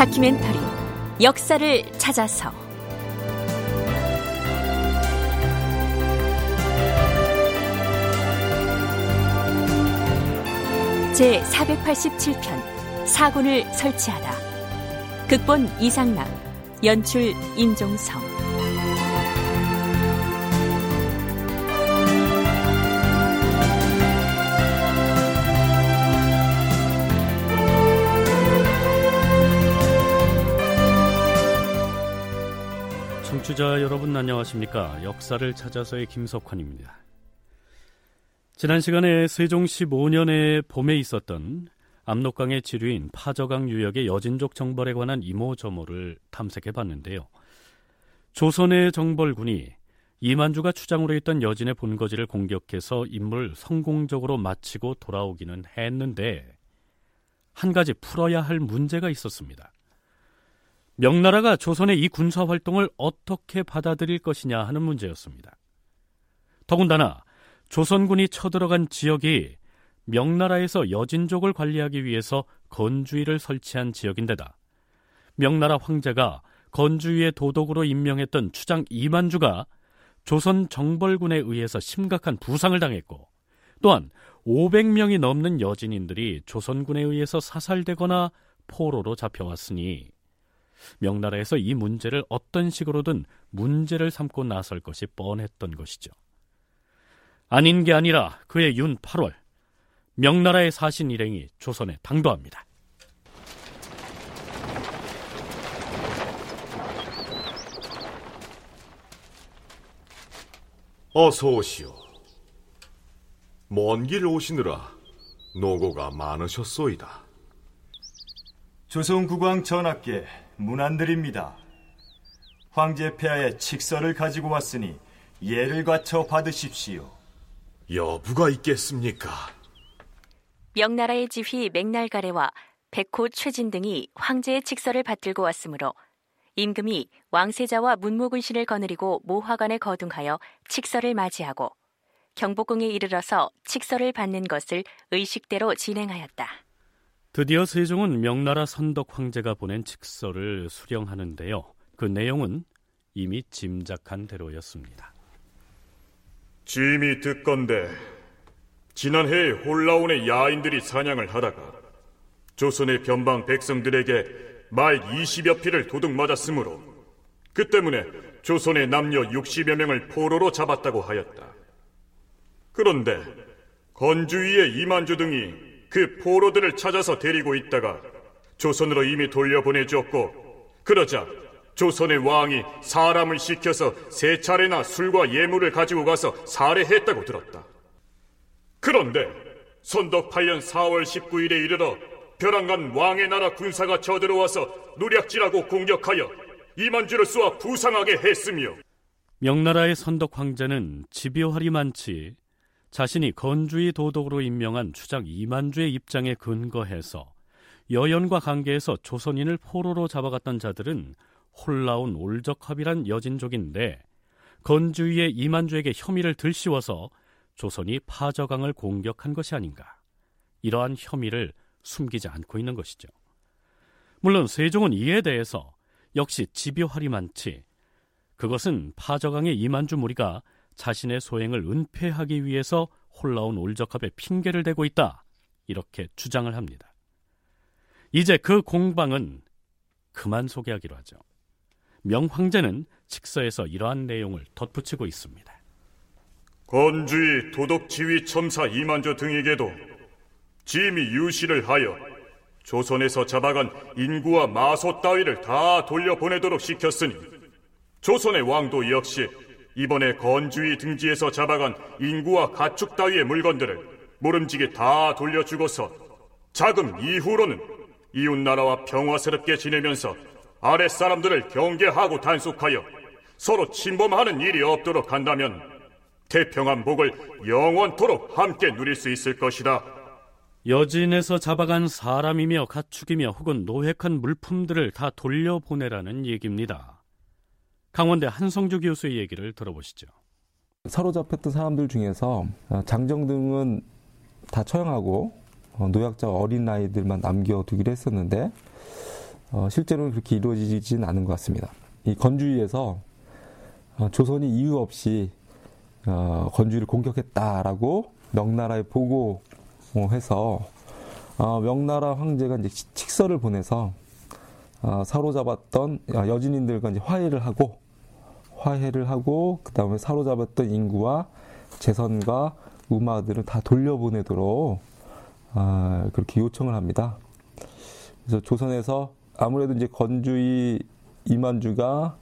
다큐멘터리 역사를 찾아서. 제 487편 사군을 설치하다. 극본 이상락 연출 임종성 청취자 여러분 안녕하십니까? 역사를 찾아서의 김석환입니다. 지난 시간에 세종 15년의 봄에 있었던 압록강의 지류인 파저강 유역의 여진족 정벌에 관한 이모저모를 탐색해 봤는데요. 조선의 정벌군이 이만주가 추장으로 있던 여진의 본거지를 공격해서 임무를 성공적으로 마치고 돌아오기는 했는데 한 가지 풀어야 할 문제가 있었습니다. 명나라가 조선의 이 군사 활동을 어떻게 받아들일 것이냐 하는 문제였습니다. 더군다나 조선군이 쳐들어간 지역이 명나라에서 여진족을 관리하기 위해서 건주위를 설치한 지역인데다 명나라 황제가 건주위의 도독으로 임명했던 추장 이만주가 조선 정벌군에 의해서 심각한 부상을 당했고 또한 500명이 넘는 여진인들이 조선군에 의해서 사살되거나 포로로 잡혀왔으니 명나라에서 이 문제를 어떤 식으로든 문제를 삼고 나설 것이 뻔했던 것이죠. 아닌 게 아니라 그의 윤 8월 명나라의 사신 일행이 조선에 당도합니다. 어서 오시오. 먼 길 오시느라 노고가 많으셨소이다. 조선 국왕 전하께 문안드립니다. 황제 폐하의 칙서를 가지고 왔으니 예를 갖춰 받으십시오. 여부가 있겠습니까? 명나라의 지휘 맥날가래와 백호 최진 등이 황제의 칙서를 받들고 왔으므로 임금이 왕세자와 문무군신을 거느리고 모화관에 거둥하여 칙서를 맞이하고 경복궁에 이르러서 칙서를 받는 것을 의식대로 진행하였다. 드디어 세종은 명나라 선덕 황제가 보낸 칙서를 수령하는데요. 그 내용은 이미 짐작한 대로였습니다. 짐이 듣건대 지난해 홀라온의 야인들이 사냥을 하다가 조선의 변방 백성들에게 말 20여 피를 도둑 맞았으므로 그 때문에 조선의 남녀 60여 명을 포로로 잡았다고 하였다. 그런데 건주위의 이만주 등이 그 포로들을 찾아서 데리고 있다가 조선으로 이미 돌려보내주었고 그러자 조선의 왕이 사람을 시켜서 세 차례나 술과 예물을 가지고 가서 살해했다고 들었다. 그런데 선덕 8년 4월 19일에 이르러 벼랑간 왕의 나라 군사가 쳐들어와서 노략질하고 공격하여 이만주를 쏘아 부상하게 했으며 명나라의 선덕 황제는 많지 자신이 건주의 도독으로 임명한 추장 이만주의 입장에 근거해서 여연과 관계에서 조선인을 포로로 잡아갔던 자들은 홀라운 올적합이란 여진족인데 건주의 이만주에게 혐의를 들씌워서 조선이 파저강을 공격한 것이 아닌가. 이러한 혐의를 숨기지 않고 있는 것이죠. 물론 세종은 이에 대해서 역시 많지 그것은 파저강의 이만주 무리가 자신의 소행을 은폐하기 위해서 홀라온 올적합에 핑계를 대고 있다. 이렇게 주장을 합니다. 이제 그 공방은 그만 소개하기로 하죠. 명황제는 칙서에서 이러한 내용을 덧붙이고 있습니다. 건주의 도덕지휘 첨사 이만조 등에게도 짐이 유시를 하여 조선에서 잡아간 인구와 마소 따위를 다 돌려보내도록 시켰으니 조선의 왕도 역시 이번에 건주의 등지에서 잡아간 인구와 가축 따위의 물건들을 모름지게 다 돌려주고서 자금 이후로는 이웃나라와 평화스럽게 지내면서 아랫사람들을 경계하고 단속하여 서로 침범하는 일이 없도록 한다면 태평한 복을 영원토록 함께 누릴 수 있을 것이다. 여진에서 잡아간 사람이며 가축이며 혹은 노획한 물품들을 다 돌려보내라는 얘기입니다. 강원대 한성주 교수의 얘기를 들어보시죠. 사로잡혔던 사람들 중에서 어, 장정등은 다 처형하고 어, 노약자 어린 아이들만 남겨두기로 했었는데 어, 실제로는 그렇게 이루어지지는 않은 것 같습니다. 이 건주위에서 어, 조선이 이유 없이 어, 건주를 공격했다라고 명나라에 보고해서 어, 명나라 황제가 이제 칙서를 보내서 어, 사로잡았던 여진인들과 이제 화해를 하고 화해를 하고 그 다음에 사로잡았던 인구와 재선과 우마들을 다 돌려보내도록 아, 그렇게 요청을 합니다. 그래서 조선에서 아무래도 이제 건주의 이만주가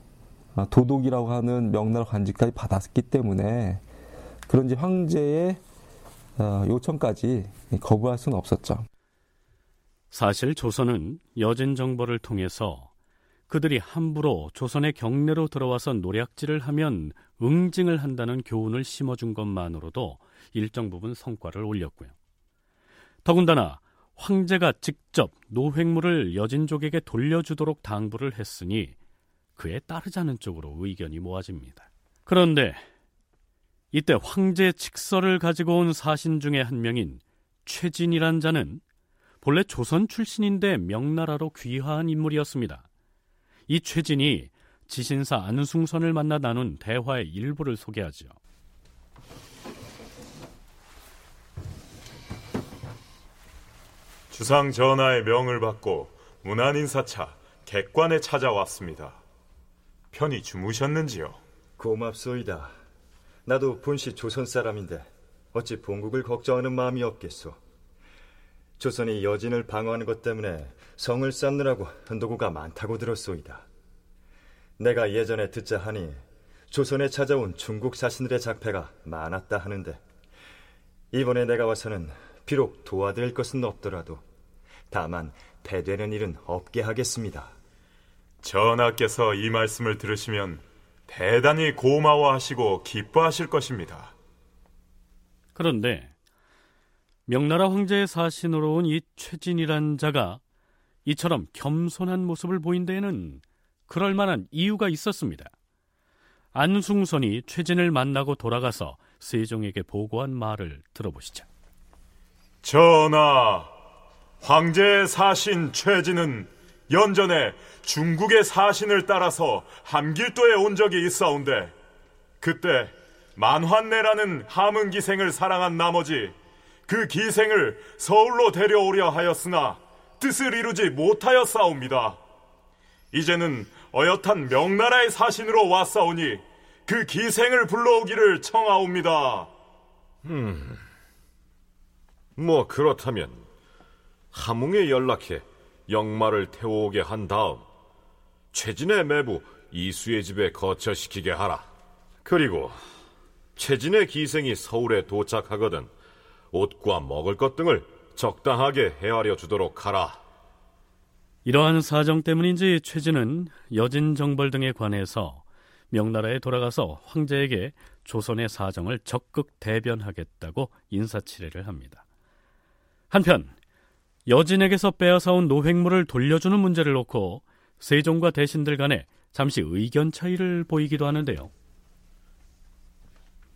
도독이라고 하는 명나라 관직까지 받았기 때문에 그런 이제 황제의 어, 요청까지 거부할 수는 없었죠. 사실 조선은 여진 정보를 통해서 그들이 함부로 조선의 경내로 들어와서 노략질을 하면 응징을 한다는 교훈을 심어준 것만으로도 일정 부분 성과를 올렸고요. 더군다나 황제가 직접 노획물을 여진족에게 돌려주도록 당부를 했으니 그에 따르자는 쪽으로 의견이 모아집니다. 그런데 이때 황제 칙서를 가지고 온 사신 중에 한 명인 최진이란 자는 본래 조선 출신인데 명나라로 귀화한 인물이었습니다. 이 최진이 지신사 안승선을 만나 나눈 대화의 일부를 소개하죠. 주상 전하의 명을 받고 문안인 사차 객관에 찾아왔습니다. 편히 주무셨는지요? 고맙소이다. 나도 본시 조선 사람인데 어찌 본국을 걱정하는 마음이 없겠소. 조선이 여진을 방어하는 것 때문에 성을 쌓느라고 흔도구가 많다고 들었소이다. 내가 예전에 듣자 하니 조선에 찾아온 중국 사신들의 작패가 많았다 하는데 이번에 내가 와서는 비록 도와드릴 것은 없더라도 다만 배되는 일은 없게 하겠습니다. 전하께서 이 말씀을 들으시면 대단히 고마워하시고 기뻐하실 것입니다. 그런데 명나라 황제의 사신으로 온 이 최진이란 자가 이처럼 겸손한 모습을 보인 데에는 그럴 만한 이유가 있었습니다. 안숭선이 최진을 만나고 돌아가서 세종에게 보고한 말을 들어보시죠. 전하, 황제의 사신 최진은 연전에 중국의 사신을 따라서 함길도에 온 적이 있사온데 그때 만환내라는 함흥 기생을 사랑한 나머지 그 기생을 서울로 데려오려 하였으나 뜻을 이루지 못하였사옵니다. 이제는 어엿한 명나라의 사신으로 왔사오니 그 기생을 불러오기를 청하옵니다. 음, 뭐 그렇다면 함흥에 연락해 영마를 태워오게 한 다음 최진의 매부 이수의 집에 거처시키게 하라. 그리고 최진의 기생이 서울에 도착하거든 옷과 먹을 것 등을 적당하게 헤아려 주도록 하라. 이러한 사정 때문인지 최진은 여진 정벌 등에 관해서 명나라에 돌아가서 황제에게 조선의 사정을 적극 대변하겠다고 인사치레를 합니다. 한편 여진에게서 빼앗아온 노획물을 돌려주는 문제를 놓고 세종과 대신들 간에 잠시 의견 차이를 보이기도 하는데요.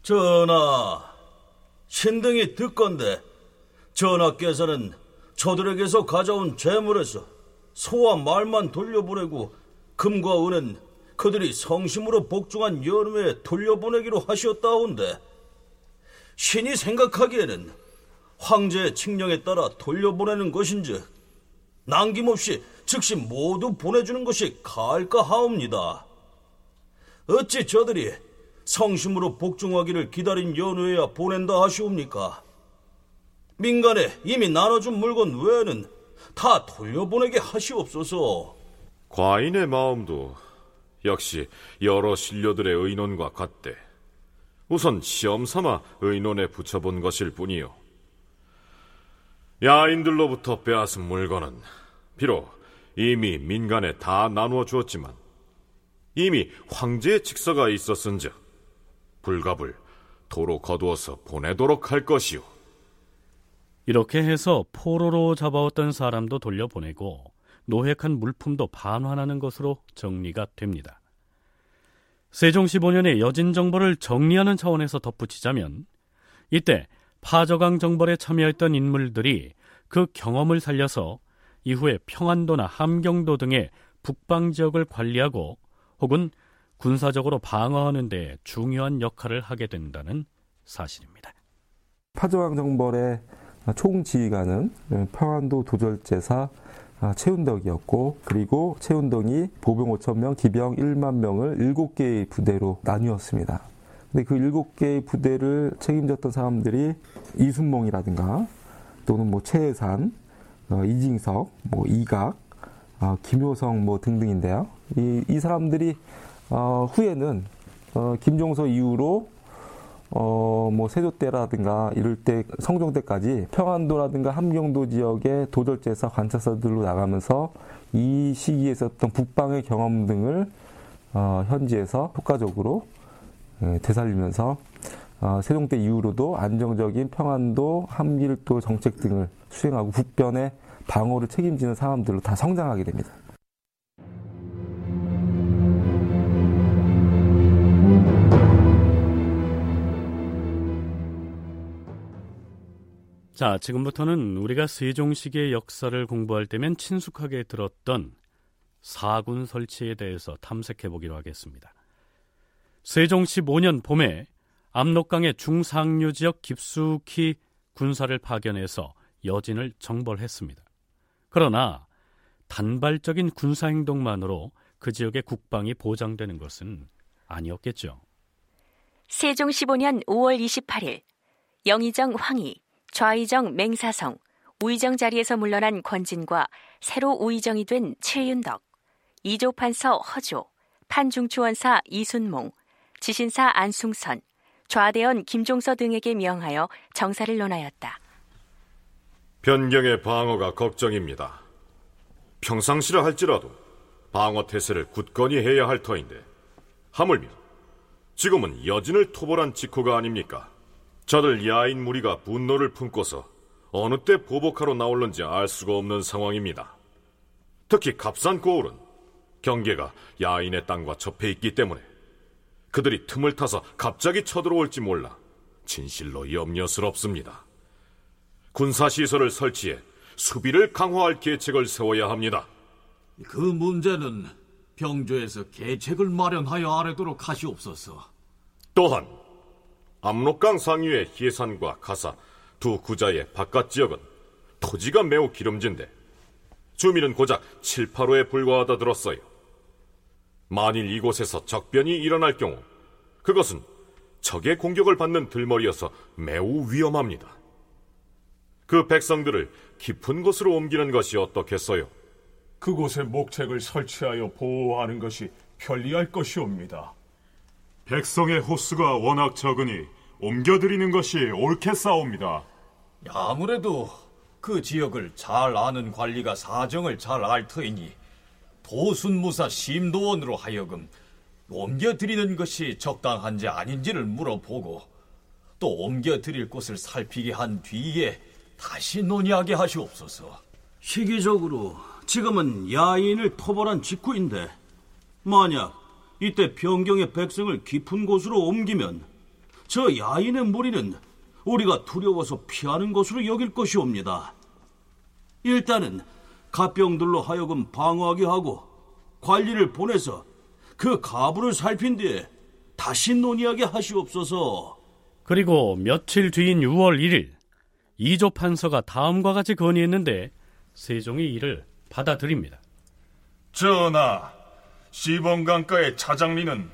전하, 신등이 듣건데 전하께서는 저들에게서 가져온 재물에서 소와 말만 돌려보내고 금과 은은 그들이 성심으로 복종한 연후에 돌려보내기로 하셨다온데 신이 생각하기에는 황제의 칙령에 따라 돌려보내는 것인즉 남김없이 즉시 모두 보내주는 것이 가할까 하옵니다. 어찌 저들이 성심으로 복종하기를 기다린 연후에야 보낸다 하시옵니까? 민간에 이미 나눠준 물건 외에는 다 돌려보내게 하시옵소서. 과인의 마음도 역시 여러 신료들의 의논과 같대. 우선 시험 삼아 의논에 붙여본 것일 뿐이요. 야인들로부터 빼앗은 물건은 비록 이미 민간에 다 나누어 주었지만 이미 황제의 직서가 있었은즉 불갑을 도로 거두어서 보내도록 할 것이오. 이렇게 해서 포로로 잡아왔던 사람도 돌려보내고 노획한 물품도 반환하는 것으로 정리가 됩니다. 세종 15년에 여진 정벌을 정리하는 차원에서 덧붙이자면 이때 파저강 정벌에 참여했던 인물들이 그 경험을 살려서 이후에 평안도나 함경도 등의 북방 지역을 관리하고 혹은 군사적으로 방어하는 데 중요한 역할을 하게 된다는 사실입니다. 파조왕 정벌의 총지휘관은 평안도 도절제사 최운덕이었고 그리고 최운덕이 보병 5천 명, 기병 1만 명을 7개의 부대로 나뉘었습니다. 근데 그 7개의 부대를 책임졌던 사람들이 이순몽이라든가 또는 뭐 최해산, 어, 이징석, 뭐 이각, 어, 김효성 뭐 등등인데요. 이, 이 사람들이 어, 후에는 어, 김종서 이후로 어, 뭐 세조 때라든가 이럴 때 성종 때까지 평안도라든가 함경도 지역의 도절제사 관찰사들로 나가면서 이 시기에 있었던 북방의 경험 등을 어, 현지에서 효과적으로 예, 되살리면서 어, 세종 때 이후로도 안정적인 평안도 함길도 정책 등을 수행하고 북변의 방어를 책임지는 사람들로 다 성장하게 됩니다. 자, 지금부터는 우리가 세종시기의 역사를 공부할 때면 친숙하게 들었던 사군 설치에 대해서 탐색해 보기로 하겠습니다. 세종시 5년 봄에 압록강의 중상류 지역 깊숙이 군사를 파견해서 여진을 정벌했습니다. 그러나 단발적인 군사 행동만으로 그 지역의 국방이 보장되는 것은 아니었겠죠. 세종 15년 5월 28일 영의정 황희, 좌의정 맹사성, 우의정 자리에서 물러난 권진과 새로 우의정이 된 최윤덕, 이조판서 허조, 판중추원사 이순몽, 지신사 안승선, 좌대원 김종서 등에게 명하여 정사를 논하였다. 변경의 방어가 걱정입니다. 평상시라 할지라도 방어 태세를 굳건히 해야 할 터인데 하물며 지금은 여진을 토벌한 직후가 아닙니까? 저들 야인 무리가 분노를 품고서 어느 때 보복하러 나올는지 알 수가 없는 상황입니다. 특히 값산 고을은 경계가 야인의 땅과 접해 있기 때문에 그들이 틈을 타서 갑자기 쳐들어올지 몰라 진실로 염려스럽습니다. 군사시설을 설치해 수비를 강화할 계책을 세워야 합니다. 그 문제는 병조에서 계책을 마련하여 아래도록 하시옵소서. 또한 압록강 상류의 예산과 가사 두 구자의 바깥 지역은 토지가 매우 기름진데 주민은 고작 7, 8호에 불과하다 들었어요. 만일 이곳에서 적변이 일어날 경우 그것은 적의 공격을 받는 들머리여서 매우 위험합니다. 그 백성들을 깊은 곳으로 옮기는 것이 어떻겠어요? 그곳에 목책을 설치하여 보호하는 것이 편리할 것이옵니다. 백성의 호수가 워낙 적으니 옮겨드리는 것이 옳겠사옵니다. 아무래도 그 지역을 잘 아는 관리가 사정을 잘 알 터이니 도순무사 심도원으로 하여금 옮겨드리는 것이 적당한지 아닌지를 물어보고 또 옮겨드릴 곳을 살피게 한 뒤에 다시 논의하게 하시옵소서. 시기적으로 지금은 야인을 토벌한 직후인데 만약 이때 변경의 백성을 깊은 곳으로 옮기면 저 야인의 무리는 우리가 두려워서 피하는 것으로 여길 것이옵니다. 일단은 가병들로 하여금 방어하게 하고 관리를 보내서 그 가부를 살핀 뒤에 다시 논의하게 하시옵소서. 그리고 며칠 뒤인 6월 1일 이조 판서가 다음과 같이 건의했는데 세종이 이를 받아들입니다. 전하, 시범강가의 차장리는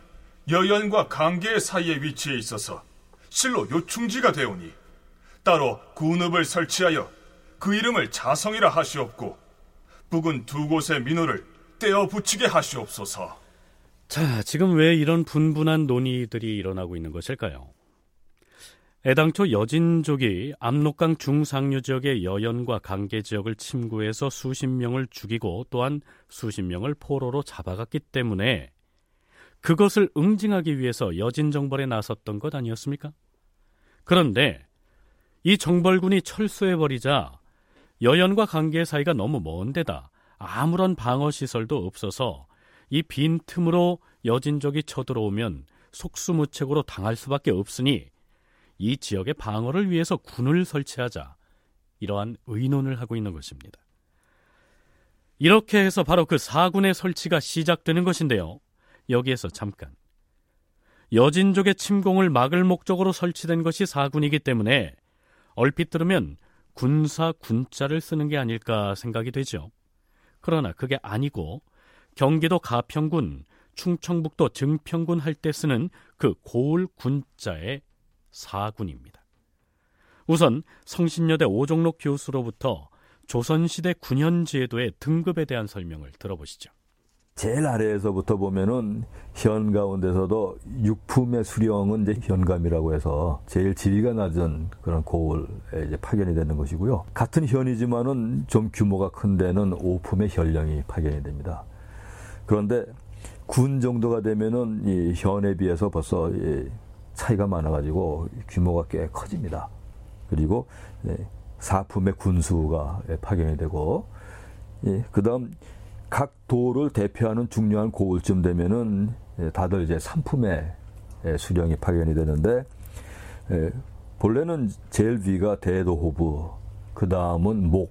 여연과 강계 사이에 위치해 있어서 실로 요충지가 되오니 따로 군읍을 설치하여 그 이름을 자성이라 하시옵고 북은 두 곳의 민호를 떼어 붙이게 하시옵소서. 자, 지금 왜 이런 분분한 논의들이 일어나고 있는 것일까요? 애당초 여진족이 압록강 중상류 지역의 여연과 강계 지역을 침구해서 수십 명을 죽이고 또한 수십 명을 포로로 잡아갔기 때문에 그것을 응징하기 위해서 여진 정벌에 나섰던 것 아니었습니까? 그런데 이 정벌군이 철수해버리자 여연과 강계 사이가 너무 먼 데다 아무런 방어 시설도 없어서 이 빈 틈으로 여진족이 쳐들어오면 속수무책으로 당할 수밖에 없으니 이 지역의 방어를 위해서 군을 설치하자 이러한 의논을 하고 있는 것입니다. 이렇게 해서 바로 그 사군의 설치가 시작되는 것인데요. 여기에서 잠깐. 여진족의 침공을 막을 목적으로 설치된 것이 사군이기 때문에 얼핏 들으면 군사 군자를 쓰는 게 아닐까 생각이 되죠. 그러나 그게 아니고 경기도 가평군, 충청북도 증평군 할 때 쓰는 그 고을 군자의 사군입니다. 우선 성신여대 오종록 교수로부터 조선시대 군현제도의 등급에 대한 설명을 들어보시죠. 제일 아래에서부터 보면은 현 가운데서도 육품의 수령은 이제 현감이라고 해서 제일 지위가 낮은 그런 고을에 이제 파견이 되는 것이고요. 같은 현이지만은 좀 규모가 큰 데는 오품의 현령이 파견이 됩니다. 그런데 군 정도가 되면은 이 현에 비해서 벌써 차이가 많아가지고 규모가 꽤 커집니다. 그리고 사품의 군수가 파견이 되고, 그다음 각 도를 대표하는 중요한 고을쯤 되면은 다들 이제 삼품의 수령이 파견이 되는데 본래는 제일 위가 대도호부, 그 다음은 목,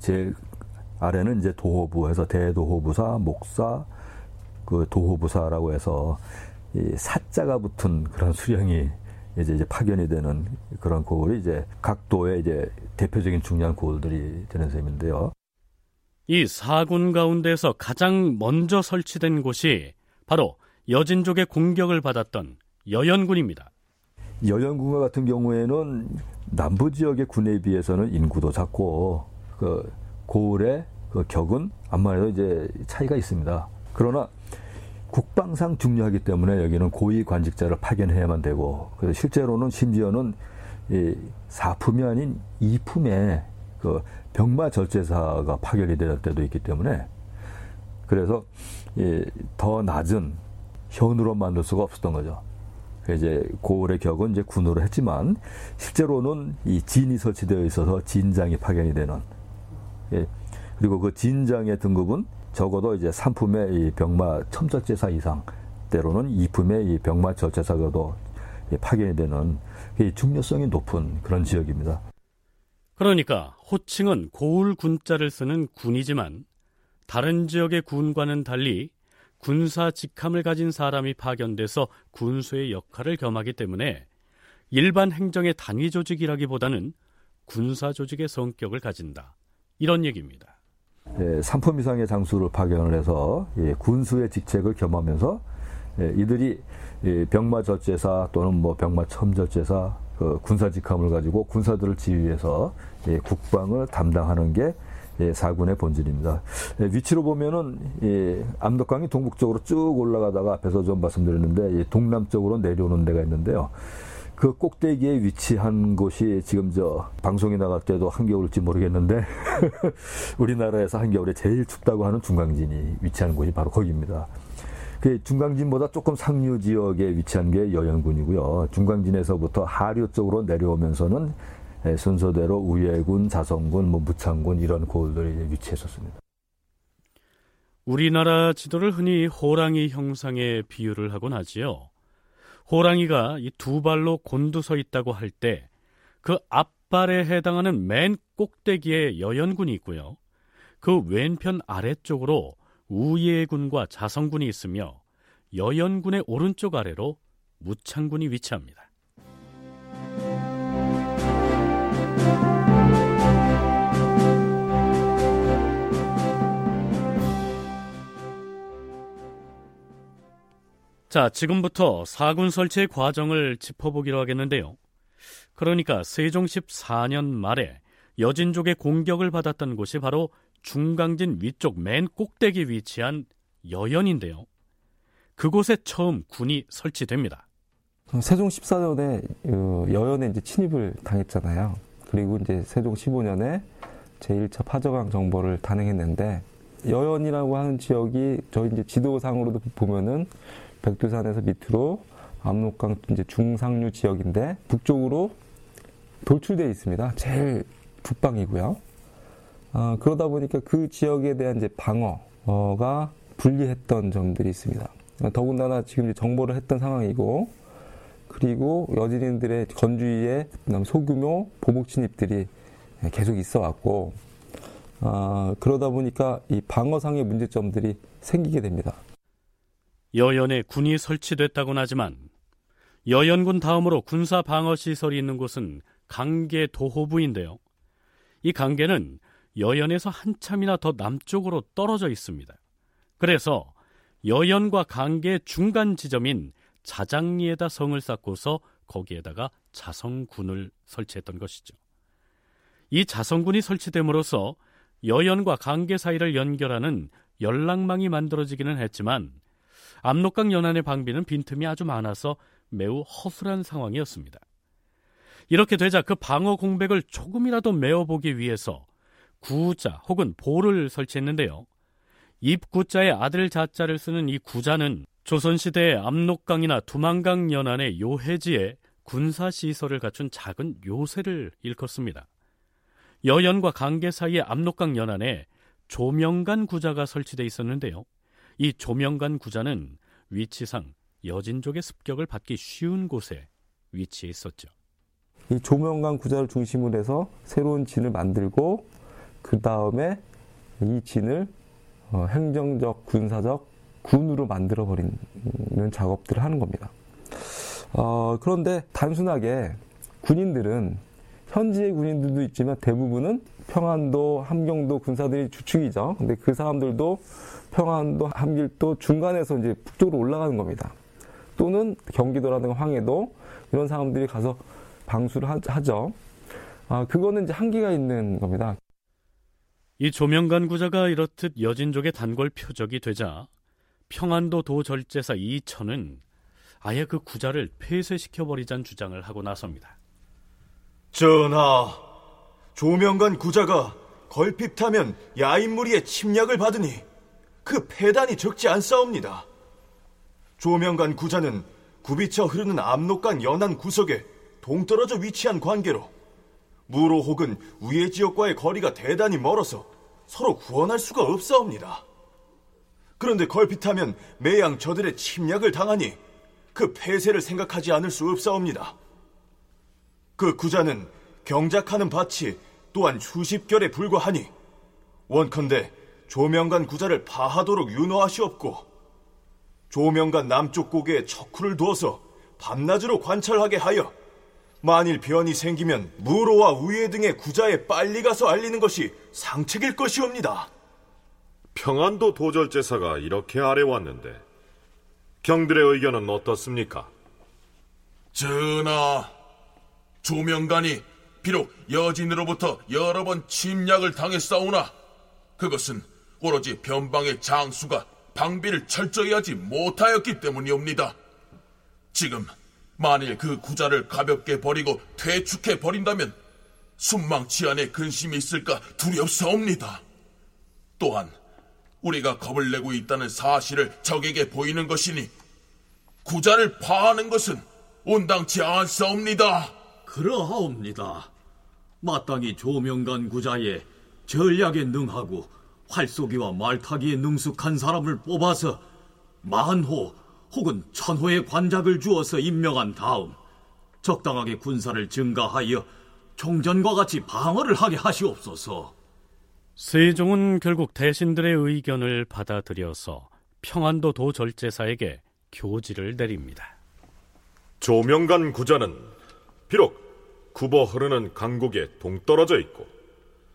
제일 아래는 이제 도호부 해서 대도호부사, 목사, 그 도호부사라고 해서 이 사자가 붙은 그런 수령이 이제, 이제 파견이 되는 그런 고을이 이제 각 도의 이제 대표적인 중요한 고을들이 되는 셈인데요. 이 사군 가운데서 가장 먼저 설치된 곳이 바로 여진족의 공격을 받았던 여연군입니다. 여연군과 같은 경우에는 남부 지역의 군에 비해서는 인구도 작고 그 고을의 그 격은 아무래도 이제 차이가 있습니다. 그러나 국방상 중요하기 때문에 여기는 고위 관직자를 파견해야만 되고 그래서 실제로는 심지어는 이 사품이 아닌 이품에 그 병마 절제사가 파견이 될 때도 있기 때문에 그래서 더 낮은 현으로 만들 수가 없었던 거죠. 이제 고을의 격은 이제 군으로 했지만 실제로는 이 진이 설치되어 있어서 진장이 파견이 되는 예. 그리고 그 진장의 등급은 적어도 이제 3품의 이 병마 첨절제사 이상 때로는 2품의 이 병마 절제사가도 파견이 되는 중요성이 높은 그런 지역입니다. 그러니까 호칭은 고울 군자를 쓰는 군이지만 다른 지역의 군과는 달리 군사 직함을 가진 사람이 파견돼서 군수의 역할을 겸하기 때문에 일반 행정의 단위 조직이라기보다는 군사 조직의 성격을 가진다. 이런 얘기입니다. 예, 3품 이상의 장수를 파견을 해서 예, 군수의 직책을 겸하면서 예, 이들이 예, 병마 절제사 또는 뭐 병마 첨절제사 그 군사 직함을 가지고 군사들을 지휘해서 예, 국방을 담당하는 게 예, 사군의 본질입니다. 예, 위치로 보면은 예, 압록강이 동북쪽으로 쭉 올라가다가 앞에서 좀 말씀드렸는데 예, 동남쪽으로 내려오는 데가 있는데요. 그 꼭대기에 위치한 곳이 지금 저 방송이 나갈 때도 한겨울일지 모르겠는데 우리나라에서 한겨울에 제일 춥다고 하는 중강진이 위치한 곳이 바로 거기입니다. 그 중강진보다 조금 상류 지역에 위치한 게 여연군이고요. 중강진에서부터 하류 쪽으로 내려오면서는 순서대로 우예군, 자성군, 뭐 무창군 이런 고을들이 위치했었습니다. 우리나라 지도를 흔히 호랑이 형상의 비유를 하곤 하지요. 호랑이가 이 두 발로 곤두서 있다고 할 때 그 앞발에 해당하는 맨 꼭대기에 여연군이 있고요. 그 왼편 아래쪽으로 우예군과 자성군이 있으며 여연군의 오른쪽 아래로 무창군이 위치합니다. 자, 지금부터 사군 설치의 과정을 짚어보기로 하겠는데요. 그러니까 세종 14년 말에 여진족의 공격을 받았던 곳이 바로 중강진 위쪽 맨 꼭대기 위치한 여연인데요. 그곳에 처음 군이 설치됩니다. 세종 14년에 어, 여연에 이제 침입을 당했잖아요. 그리고 이제 세종 15년에 제1차 파저강 정보를 단행했는데 여연이라고 하는 지역이 저희 이제 지도상으로도 보면은 백두산에서 밑으로 압록강 이제 중상류 지역인데 북쪽으로 돌출되어 있습니다. 제일 북방이고요. 어, 그러다 보니까 그 지역에 대한 이제 방어가 불리했던 점들이 있습니다. 더군다나 지금 정보를 했던 상황이고, 그리고 여진인들의 건주위에 소규모 보복 침입들이 계속 있어 왔고, 아, 그러다 보니까 이 방어상의 문제점들이 생기게 됩니다. 여연에 군이 설치됐다곤 하지만 여연군 다음으로 군사 방어 시설이 있는 곳은 강계 도호부인데요. 이 강계는 여연에서 한참이나 더 남쪽으로 떨어져 있습니다. 그래서 여연과 강계 중간 지점인 자장리에다 성을 쌓고서 거기에다가 자성군을 설치했던 것이죠. 이 자성군이 설치됨으로써 여연과 강계 사이를 연결하는 연락망이 만들어지기는 했지만 압록강 연안의 방비는 빈틈이 아주 많아서 매우 허술한 상황이었습니다. 이렇게 되자 그 방어 공백을 조금이라도 메워보기 위해서 구자 혹은 보를 설치했는데요. 입구자의 아들 자자를 쓰는 이 구자는 조선시대의 압록강이나 두만강 연안의 요해지에 군사시설을 갖춘 작은 요새를 일컫습니다. 여연과 강계 사이의 압록강 연안에 조명간 구자가 설치되어 있었는데요. 이 조명간 구자는 위치상 여진족의 습격을 받기 쉬운 곳에 위치해 있었죠. 이 조명간 구자를 중심으로 해서 새로운 진을 만들고 그 다음에 이 진을 어, 행정적, 군사적 군으로 만들어 버리는 작업들을 하는 겁니다. 어, 그런데 단순하게 군인들은 현지의 군인들도 있지만 대부분은 평안도, 함경도 군사들이 주축이죠. 근데 그 사람들도 평안도, 함길도 중간에서 이제 북쪽으로 올라가는 겁니다. 또는 경기도라든가 황해도 이런 사람들이 가서 방수를 하죠. 아, 그거는 이제 한계가 있는 겁니다. 이 조명간 구자가 이렇듯 여진족의 단골 표적이 되자 평안도 도절제사 이천은 아예 그 구자를 폐쇄시켜버리자는 주장을 하고 나섭니다. 전하, 조명간 구자가 걸핍타면 야인무리의 침략을 받으니 그 폐단이 적지 않사옵니다. 조명간 구자는 굽이쳐 흐르는 압록강 연안 구석에 동떨어져 위치한 관계로 무로 혹은 우예 지역과의 거리가 대단히 멀어서 서로 구원할 수가 없사옵니다. 그런데 걸핏하면 매양 저들의 침략을 당하니 그 폐쇄를 생각하지 않을 수 없사옵니다. 그 구자는 경작하는 밭이 또한 수십 결에 불과하니 원컨대 조명간 구자를 파하도록 윤호하시옵고 조명간 남쪽 고개에 척후를 두어서 밤낮으로 관찰하게 하여 만일 변이 생기면 무로와 우예 등의 구자에 빨리 가서 알리는 것이 상책일 것이옵니다. 평안도 도절제사가 이렇게 아래왔는데 경들의 의견은 어떻습니까? 전하, 조명간이 비록 여진으로부터 여러 번 침략을 당했사오나 그것은 오로지 변방의 장수가 방비를 철저히 하지 못하였기 때문이옵니다. 지금 만일 그 구자를 가볍게 버리고 퇴축해 버린다면 순망치 안에 근심이 있을까 두렵사옵니다. 또한 우리가 겁을 내고 있다는 사실을 적에게 보이는 것이니 구자를 파하는 것은 온당치 않사옵니다. 그러하옵니다. 마땅히 조명간 구자에 전략에 능하고 활쏘기와 말타기에 능숙한 사람을 뽑아서 만호 혹은 천호의 관작을 주어서 임명한 다음 적당하게 군사를 증가하여 종전과 같이 방어를 하게 하시옵소서. 세종은 결국 대신들의 의견을 받아들여서 평안도 도절제사에게 교지를 내립니다. 조명간 구자는 비록 굽어 흐르는 강국에 동떨어져 있고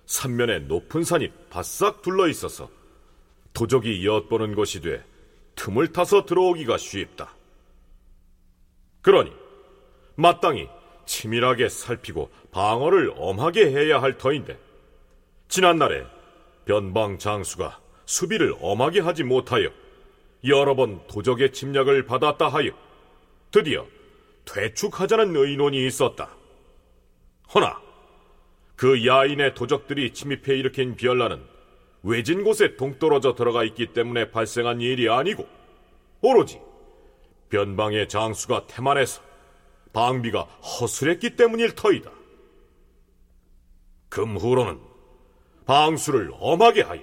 산면에 높은 산이 바싹 둘러 있어서 도적이 엿보는 것이 돼 틈을 타서 들어오기가 쉽다. 그러니 마땅히 치밀하게 살피고 방어를 엄하게 해야 할 터인데 지난날에 변방 장수가 수비를 엄하게 하지 못하여 여러 번 도적의 침략을 받았다 하여 드디어 퇴축하자는 의논이 있었다. 허나 그 야인의 도적들이 침입해 일으킨 비열라는 외진 곳에 동떨어져 들어가 있기 때문에 발생한 일이 아니고 오로지 변방의 장수가 태만해서 방비가 허술했기 때문일 터이다. 금후로는 방수를 엄하게 하여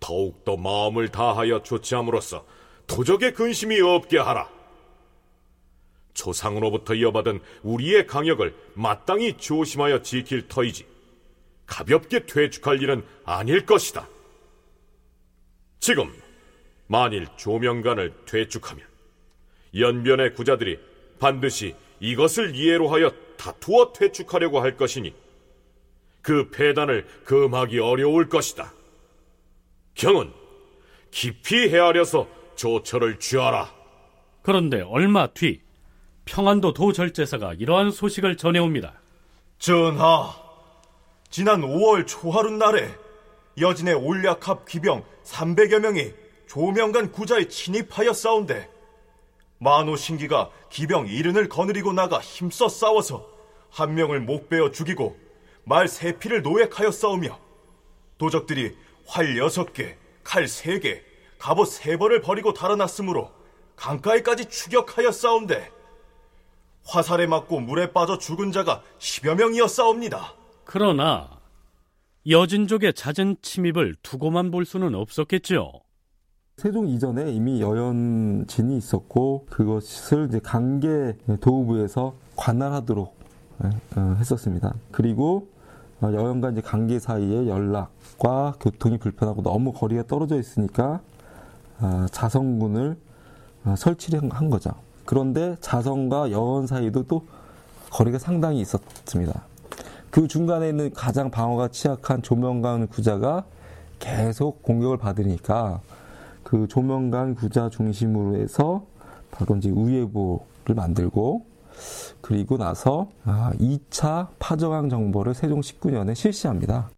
더욱더 마음을 다하여 조치함으로써 도적의 근심이 없게 하라. 조상으로부터 이어받은 우리의 강역을 마땅히 조심하여 지킬 터이지. 가볍게 퇴축할 일은 아닐 것이다. 지금 만일 조명관을 퇴축하면 연변의 구자들이 반드시 이것을 이해로 하여 다투어 퇴축하려고 할 것이니 그 폐단을 금하기 어려울 것이다. 경은 깊이 헤아려서 조처를 취하라. 그런데 얼마 뒤 평안도 도절제사가 이러한 소식을 전해옵니다. 전하, 지난 5월 초하룻 날에 여진의 올약합 기병 300여 명이 조명관 구자에 침입하여 싸운데 만호 신기가 기병 이른을 거느리고 나가 힘써 싸워서 한 명을 목 베어 죽이고 말 세 피를 노획하여 싸우며 도적들이 활 여섯 개, 칼 세 개, 갑옷 세 벌을 버리고 달아났으므로 강가에까지 추격하여 싸운데 화살에 맞고 물에 빠져 죽은 자가 10여 명이어 싸웁니다. 그러나 여진족의 잦은 침입을 두고만 볼 수는 없었겠죠. 세종 이전에 이미 여연진이 있었고 그것을 이제 강계 도우부에서 관할하도록 예, 어, 했었습니다. 그리고 어, 여연과 이제 강계 사이에 연락과 교통이 불편하고 너무 거리가 떨어져 있으니까 아, 자성군을 어, 설치를 한 거죠. 그런데 자성과 여원 사이도 또 거리가 상당히 있었습니다. 그 중간에 있는 가장 방어가 취약한 조명관 구자가 계속 공격을 받으니까 그 조명관 구자 중심으로 해서 바로 이제 우예보를 만들고 그리고 나서 2차 아, 파저강 정보를 세종 19년에 실시합니다.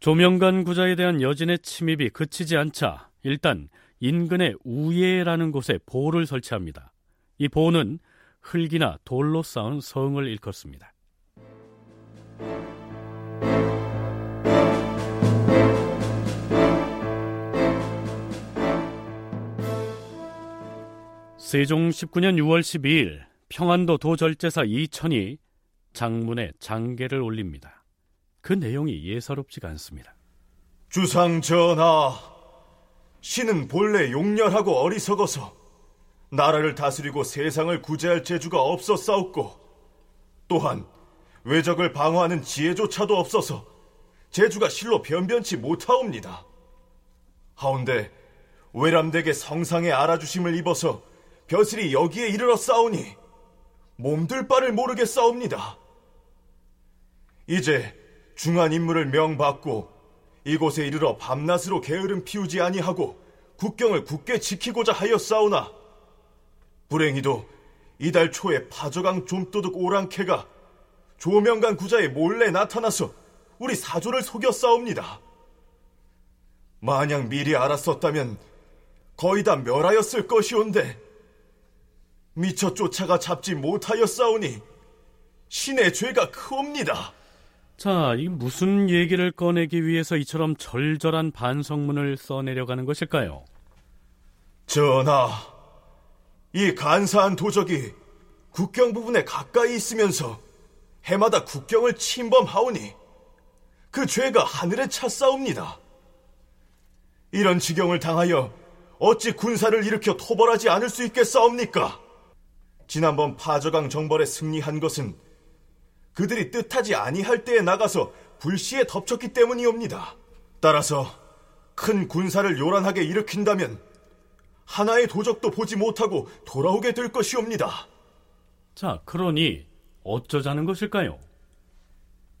조명관 구자에 대한 여진의 침입이 그치지 않자 일단 인근의 우예라는 곳에 보를 설치합니다. 이 보는 흙이나 돌로 쌓은 성을 일컫습니다. 세종 19년 6월 12일 평안도 도절제사 이천이 장문에 장계를 올립니다. 그 내용이 예사롭지가 않습니다. 주상 전하, 신은 본래 용렬하고 어리석어서 나라를 다스리고 세상을 구제할 재주가 없었사옵고 또한 외적을 방어하는 지혜조차도 없어서 재주가 실로 변변치 못하옵니다. 하운데 외람되게 성상에 알아주심을 입어서 벼슬이 여기에 이르러 싸우니 몸둘 바를 모르게 싸웁니다. 이제 중한 인물을 명받고 이곳에 이르러 밤낮으로 게으름 피우지 아니하고 국경을 굳게 지키고자 하여 싸우나 불행히도 이달 초에 파저강 좀도둑 오랑캐가 조명관 구자에 몰래 나타나서 우리 사조를 속여 싸웁니다. 만약 미리 알았었다면 거의 다 멸하였을 것이온데 미처 쫓아가 잡지 못하여 싸우니 신의 죄가 크옵니다. 자, 이 무슨 얘기를 꺼내기 위해서 이처럼 절절한 반성문을 써내려가는 것일까요? 전하, 이 간사한 도적이 국경 부분에 가까이 있으면서 해마다 국경을 침범하오니 그 죄가 하늘에 찼사옵니다. 이런 지경을 당하여 어찌 군사를 일으켜 토벌하지 않을 수 있겠사옵니까? 지난번 파저강 정벌에 승리한 것은 그들이 뜻하지 아니할 때에 나가서 불시에 덮쳤기 때문이옵니다. 따라서 큰 군사를 요란하게 일으킨다면 하나의 도적도 보지 못하고 돌아오게 될 것이옵니다. 자, 그러니 어쩌자는 것일까요?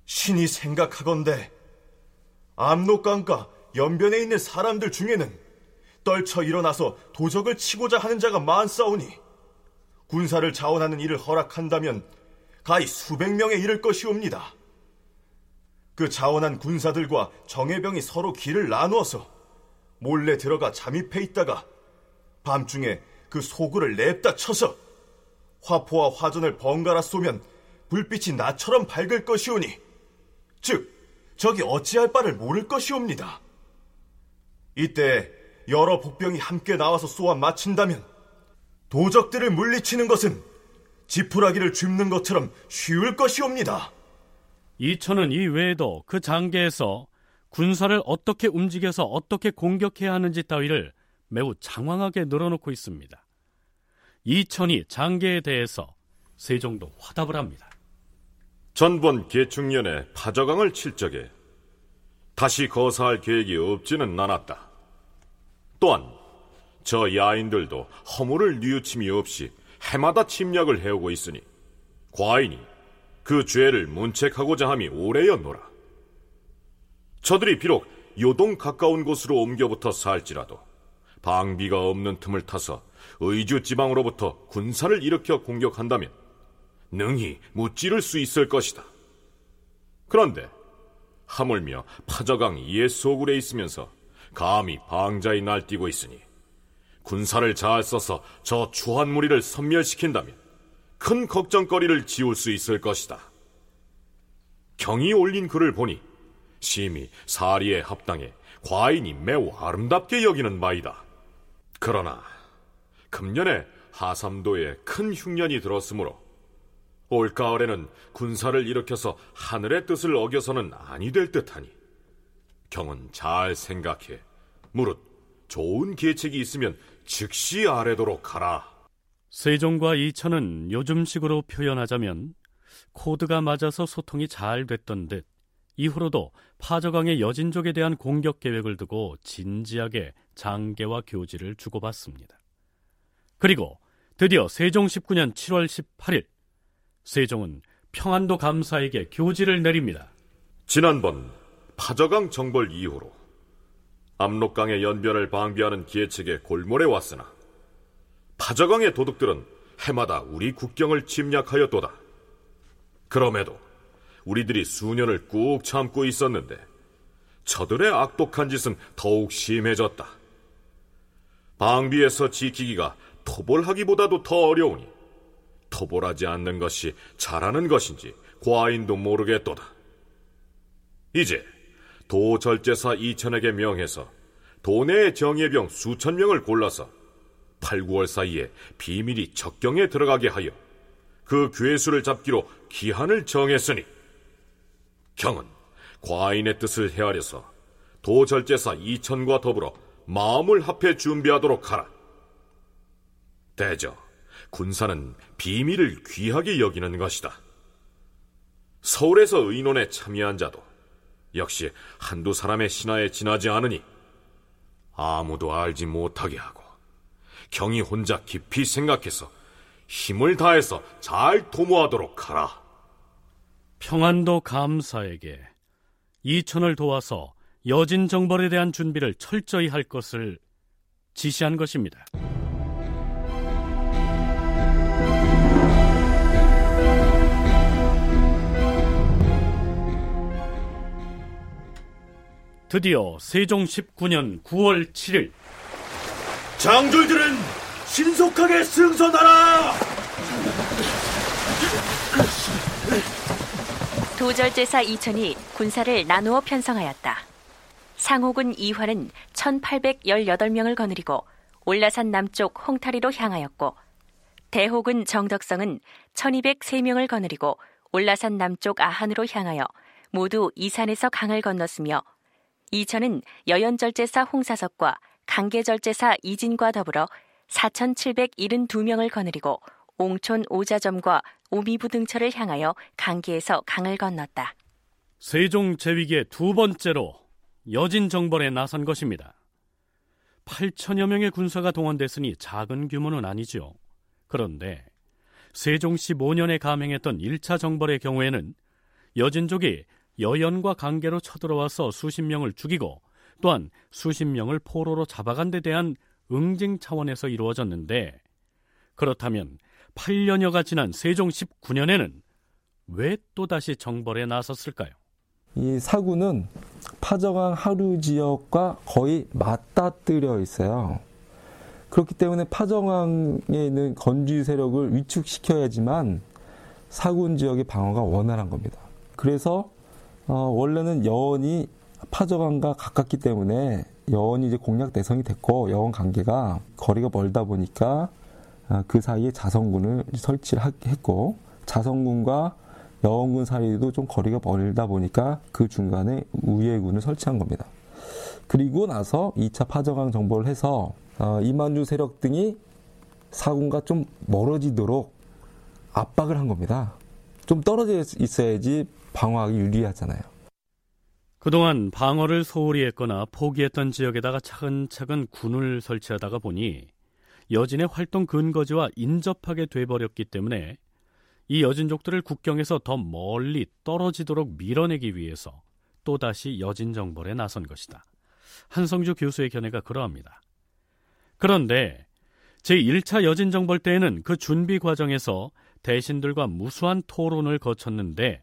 신이 생각하건대 압록강과 연변에 있는 사람들 중에는 떨쳐 일어나서 도적을 치고자 하는 자가 많사오니 군사를 자원하는 일을 허락한다면 가히 수백 명에 이를 것이옵니다. 그 자원한 군사들과 정예병이 서로 길을 나누어서 몰래 들어가 잠입해 있다가 밤중에 그 소굴을 냅다 쳐서 화포와 화전을 번갈아 쏘면 불빛이 나처럼 밝을 것이오니 즉 적이 어찌할 바를 모를 것이옵니다. 이때 여러 복병이 함께 나와서 쏘아 맞춘다면 도적들을 물리치는 것은 지푸라기를 줍는 것처럼 쉬울 것이옵니다. 이천은 이 외에도 그 장계에서 군사를 어떻게 움직여서 어떻게 공격해야 하는지 따위를 매우 장황하게 늘어놓고 있습니다. 이천이 장계에 대해서 세종도 화답을 합니다. 전번 개축년에 파저강을 칠 적에 다시 거사할 계획이 없지는 않았다. 또한 저 야인들도 허물을 뉘우침이 없이 해마다 침략을 해오고 있으니 과인이 그 죄를 문책하고자 함이 오래였노라. 저들이 비록 요동 가까운 곳으로 옮겨부터 살지라도 방비가 없는 틈을 타서 의주 지방으로부터 군사를 일으켜 공격한다면 능히 무찌를 수 있을 것이다. 그런데 하물며 파저강 이에 소굴에 있으면서 감히 방자에 날뛰고 있으니 군사를 잘 써서 저 추한 무리를 섬멸시킨다면 큰 걱정거리를 지울 수 있을 것이다. 경이 올린 글을 보니 심히 사리에 합당해 과인이 매우 아름답게 여기는 바이다. 그러나 금년에 하삼도에 큰 흉년이 들었으므로 올가을에는 군사를 일으켜서 하늘의 뜻을 어겨서는 아니 될 듯하니 경은 잘 생각해 무릇 좋은 계책이 있으면 즉시 아래도록 하라. 세종과 이천은 요즘식으로 표현하자면 코드가 맞아서 소통이 잘 됐던 듯 이후로도 파저강의 여진족에 대한 공격 계획을 두고 진지하게 장계와 교지를 주고받습니다. 그리고 드디어 세종 19년 7월 18일 세종은 평안도 감사에게 교지를 내립니다. 지난번 파저강 정벌 이후로 압록강의 연변을 방비하는 계책에 골몰해 왔으나 파저강의 도둑들은 해마다 우리 국경을 침략하였도다. 그럼에도 우리들이 수년을 꾹 참고 있었는데 저들의 악독한 짓은 더욱 심해졌다. 방비에서 지키기가 토벌하기보다도 더 어려우니 토벌하지 않는 것이 잘하는 것인지 과인도 모르겠도다. 이제 도절제사 이천에게 명해서 도내의 정예병 수천 명을 골라서 8, 9월 사이에 비밀이 적경에 들어가게 하여 그 괴수를 잡기로 기한을 정했으니 경은 과인의 뜻을 헤아려서 도절제사 이천과 더불어 마음을 합해 준비하도록 하라. 대저 군사는 비밀을 귀하게 여기는 것이다. 서울에서 의논에 참여한 자도 역시 한두 사람의 신하에 지나지 않으니 아무도 알지 못하게 하고 경이 혼자 깊이 생각해서 힘을 다해서 잘 도모하도록 하라. 평안도 감사에게 이천을 도와서 여진 정벌에 대한 준비를 철저히 할 것을 지시한 것입니다. 드디어 세종 19년 9월 7일 장졸들은 신속하게 승선하라! 도절제사 이천이 군사를 나누어 편성하였다. 상호군 이화는 1818명을 거느리고 올라산 남쪽 홍타리로 향하였고 대호군 정덕성은 1203명을 거느리고 올라산 남쪽 아한으로 향하여 모두 이산에서 강을 건넜으며 이천은 여연절제사 홍사석과 강계절제사 이진과 더불어 4,772명을 거느리고 옹촌 오자점과 오미부 등처를 향하여 강계에서 강을 건넜다. 세종 제위기의 두 번째로 여진 정벌에 나선 것입니다. 8천여 명의 군사가 동원됐으니 작은 규모는 아니죠. 그런데 세종 15년에 감행했던 1차 정벌의 경우에는 여진족이 여연과 관계로 쳐들어와서 수십 명을 죽이고 또한 수십 명을 포로로 잡아간 데 대한 응징 차원에서 이루어졌는데 그렇다면 8년여가 지난 세종 19년에는 왜 또다시 정벌에 나섰을까요? 이 사구는 파저강 하류 지역과 거의 맞닿뜨려 있어요. 그렇기 때문에 파정항에 있는 건주 세력을 위축시켜야지만 사군 지역의 방어가 원활한 겁니다. 그래서 어, 원래는 여원이 파저강과 가깝기 때문에 여원이 이제 공략 대상이 됐고 여원 관계가 거리가 멀다 보니까 어, 그 사이에 자성군을 설치를 했고 자성군과 여원군 사이도 좀 거리가 멀다 보니까 그 중간에 우예군을 설치한 겁니다. 그리고 나서 2차 파저강 정보를 해서 어, 이만주 세력 등이 사군과 좀 멀어지도록 압박을 한 겁니다. 좀 떨어져 있어야지 방어하기 유리하잖아요. 그동안 방어를 소홀히 했거나 포기했던 지역에다가 차근차근 군을 설치하다가 보니 여진의 활동 근거지와 인접하게 돼버렸기 때문에 이 여진족들을 국경에서 더 멀리 떨어지도록 밀어내기 위해서 또다시 여진 정벌에 나선 것이다. 한성주 교수의 견해가 그러합니다. 그런데 제1차 여진 정벌 때에는 그 준비 과정에서 대신들과 무수한 토론을 거쳤는데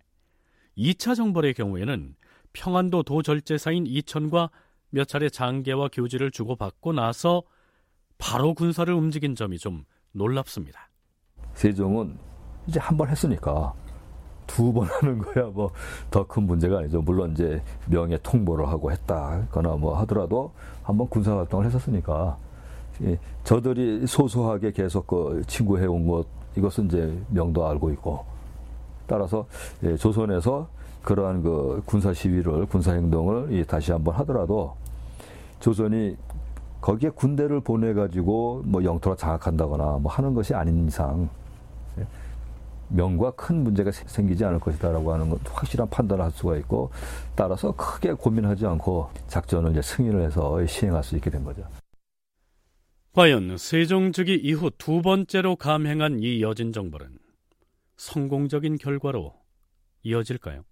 2차 정벌의 경우에는 평안도 도절제사인 이천과 몇 차례 장계와 교지를 주고받고 나서 바로 군사를 움직인 점이 좀 놀랍습니다. 세종은 이제 한 번 했으니까 두 번 하는 거야 뭐 더 큰 문제가 아니죠. 물론 이제 명예 통보를 하고 했다거나 뭐 하더라도 한 번 군사 활동을 했었으니까 저들이 소소하게 계속 그 친구해 온 것 이것은 이제 명도 알고 있고 따라서 예, 조선에서 그러한 그 군사 시위를 군사 행동을 다시 한번 하더라도 조선이 거기에 군대를 보내 가지고 뭐 영토를 장악한다거나 뭐 하는 것이 아닌 이상 예, 명과 큰 문제가 생기지 않을 것이다라고 하는 건 확실한 판단을 할 수가 있고 따라서 크게 고민하지 않고 작전을 이제 승인을 해서 시행할 수 있게 된 거죠. 과연 세종즉위 이후 두 번째로 감행한 이 여진 정벌은 성공적인 결과로 이어질까요?